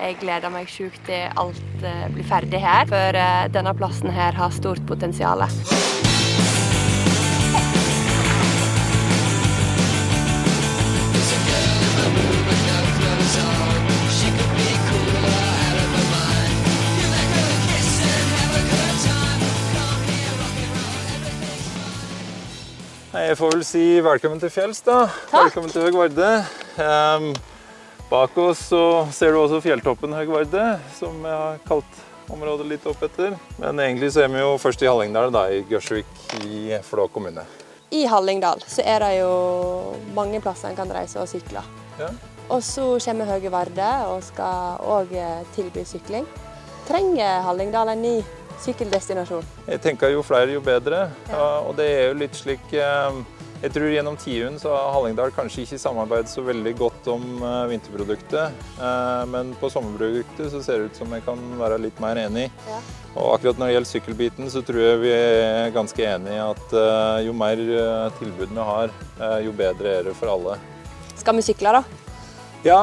jeg gleder meg sjukt til alt eh, blir ferdig her, for eh, denne plassen her har stort potensial. Jeg får vel si velkommen til fjells, da. Velkommen til Høg Varde. Ehm, bak oss så ser du også fjelltoppen Høgvarde, som jeg har kalt området litt opp etter. Men egentlig så er vi jo først i Hallingdal, da, i Gørsvik i Flå kommune. I Hallingdal så er det jo mange plasser en kan reise og sykle. Ja. Og så kommer Høge Varde og skal òg tilby sykling. Trenger Hallingdal en ny sykkeldestinasjon? Jeg tenker jo flere, jo bedre. Ja, og det er jo litt slik eh, Jeg tror gjennom tiuren så har Hallingdal kanskje ikke samarbeidet så veldig godt om eh, vinterproduktet. Eh, men på sommerproduktet så ser det ut som jeg kan være litt mer enig. Ja. Og akkurat når det gjelder sykkelbiten, så tror jeg vi er ganske enige at eh, jo mer tilbud vi har, jo bedre er det for alle. Skal vi sykle, da? Ja,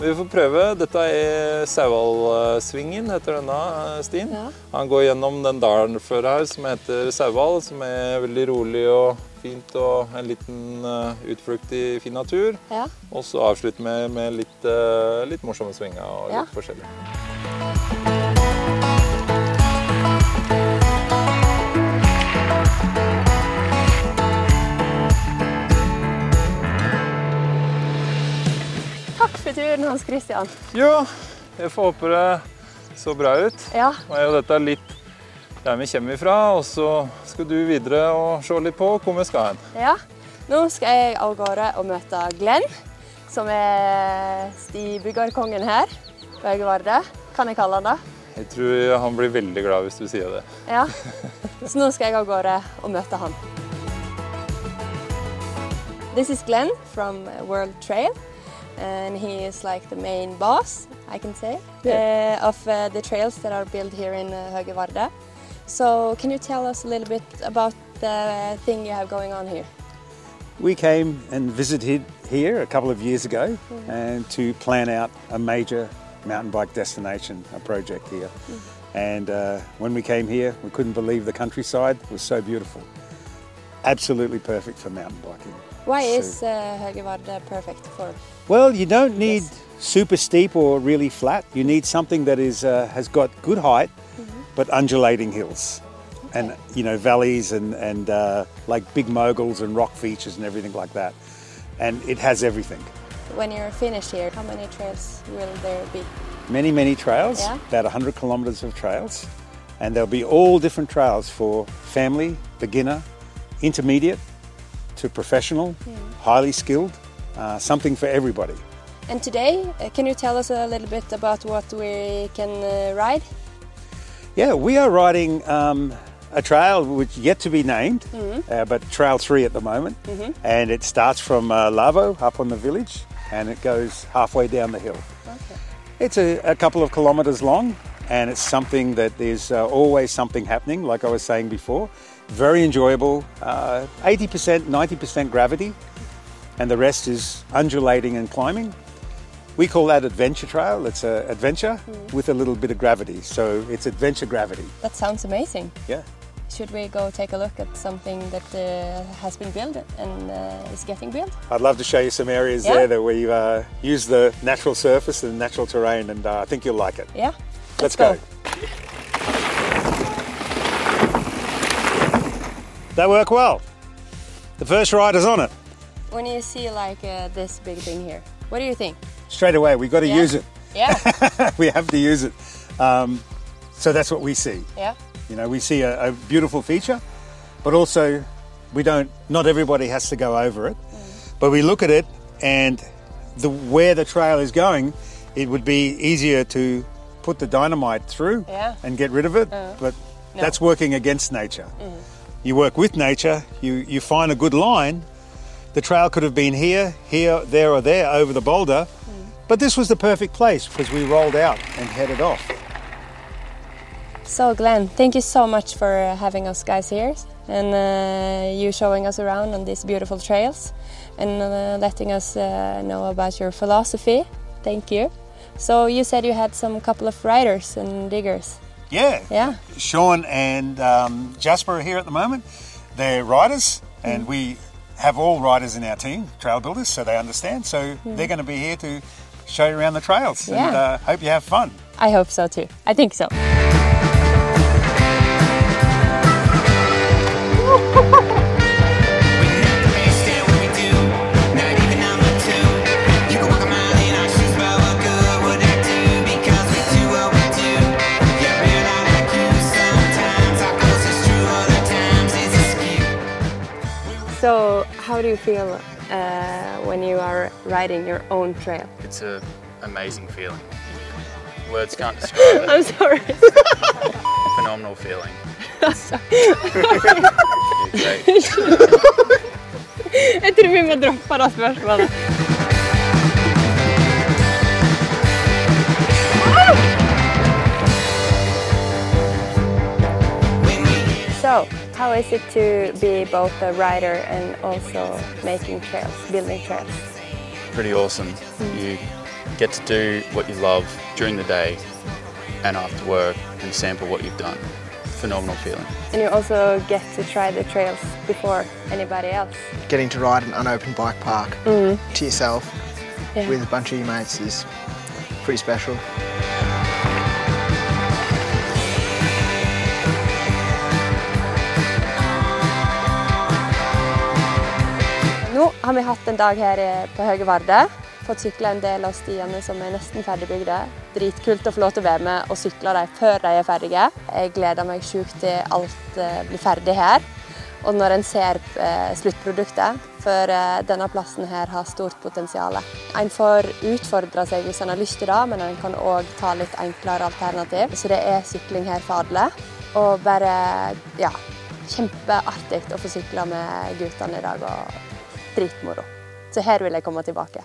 vi får prøve. Dette er Sauhallsvingen, heter denne stien. Ja. Han går gjennom den dalen før her som heter Sauhall, som er veldig rolig og fint og en liten eh, utflukt i fin natur. Ja. Og så avslutter vi med litt, eh, litt morsomme svinger og litt Ja. forskjellig. Hans Christian. Jo, jeg får håpe det så bra ut. Ja, Og er dette er litt der vi kommer ifra, og så skal du videre og se litt på hvor vi skal hen. ja. Nå skal jeg av gårde og møte Glenn, som er stibyggerkongen her på Høge Varde. Kan jeg kalle han det? Jeg tror han blir veldig glad hvis du sier det. Ja. Så nå skal jeg av gårde og møte han. This is Glenn from World Trail. And he is like the main boss, I can say, uh, of uh, the trails that are built here in uh, Høgevarde. So, can you tell us a little bit about the thing you have going on here? We came and visited here a couple of years ago and to plan out a major mountain bike destination, a project here. And uh, when we came here, we couldn't believe the countryside was so beautiful. Absolutely perfect for mountain biking. Why is uh, Varde perfect for? Well, you don't need Yes. super steep or really flat. You need something that is uh, has got good height, but undulating hills, and you know valleys and and uh, like big moguls and rock features and everything like that. And it has everything. When you're finished here, how many trails will there be? Many many trails, Yeah. about 100 kilometres of trails, and there'll be all different trails for family, beginner, intermediate, to professional, highly skilled. Uh, something for everybody. And today, uh, can you tell us a little bit about what we can uh, ride? Yeah, we are riding um, a trail which yet to be named, uh, but Trail 3 at the moment. And it starts from uh, Lavo up on the village and it goes halfway down the hill. Okay. It's a, a couple of kilometres long and it's something that there's uh, always something happening, like I was saying before. Very enjoyable, uh, 80%, 90% gravity, and the rest is undulating and climbing. We call that adventure trail. It's an adventure with a little bit of gravity. So it's adventure gravity. That sounds amazing. Yeah. Should we go take a look at something that uh, has been built and uh, is getting built? I'd love to show you some areas Yeah. there that we uh, use the natural surface and natural terrain, and uh, I think you'll like it. Yeah. Let's, go. They work well. The first rider's on it. When you see like uh, this big thing here, what do you think? Straight away, we've got to Yeah. use it. Yeah. we have to use it. Um, so that's what we see. yeah. You know, we see a, a beautiful feature, but also we don't. Not everybody has to go over it, but we look at it and the where the trail is going, it would be easier to put the dynamite through Yeah. and get rid of it, but No. that's working against nature. You work with nature. You you find a good line. The trail could have been here, here, there, or there over the boulder, but this was the perfect place because we rolled out and headed off. So Glenn, thank you so much for uh, having us guys here and uh, you showing us around on these beautiful trails and uh, letting us uh, know about your philosophy. Thank you. So you said you had some couple of riders and diggers. Yeah. Yeah. Sean and um, Jasper are here at the moment. They're riders, and we have all riders in our team, trail builders, so they understand. So they're going to be here to show you around the trails, and Yeah. uh, hope you have fun. I hope so too. I think so. How do you feel uh, when you are riding your own trail? It's an amazing feeling. Words can't describe it. I'm sorry. Phenomenal feeling. Jeg tror vi må droppe det spørsmålet. So, how is it to be both a rider and also making trails, building trails? Pretty awesome. Hmm. You get to do what you love during the day and after work and sample what you've done. Phenomenal feeling. And you also get to try the trails before anybody else. getting to ride an unopened bike park mm. to yourself Yeah. with a bunch of your mates is pretty special. Nå har vi hatt en dag her på Høge Varde. Fått sykla en del av stiene som er nesten ferdigbygde. Dritkult å få lov til å være med og sykle dem før de er ferdige. Jeg gleder meg sjukt til alt eh, blir ferdig her. Og når en ser eh, sluttproduktet, for eh, denne plassen her har stort potensial. En får utfordre seg hvis en har lyst til det, men en kan òg ta litt enklere alternativ. Så det er sykling her for alle. Og bare ja, kjempeartig å få sykle med guttene i dag. Dritmoro. Så her vil jeg komme tilbake.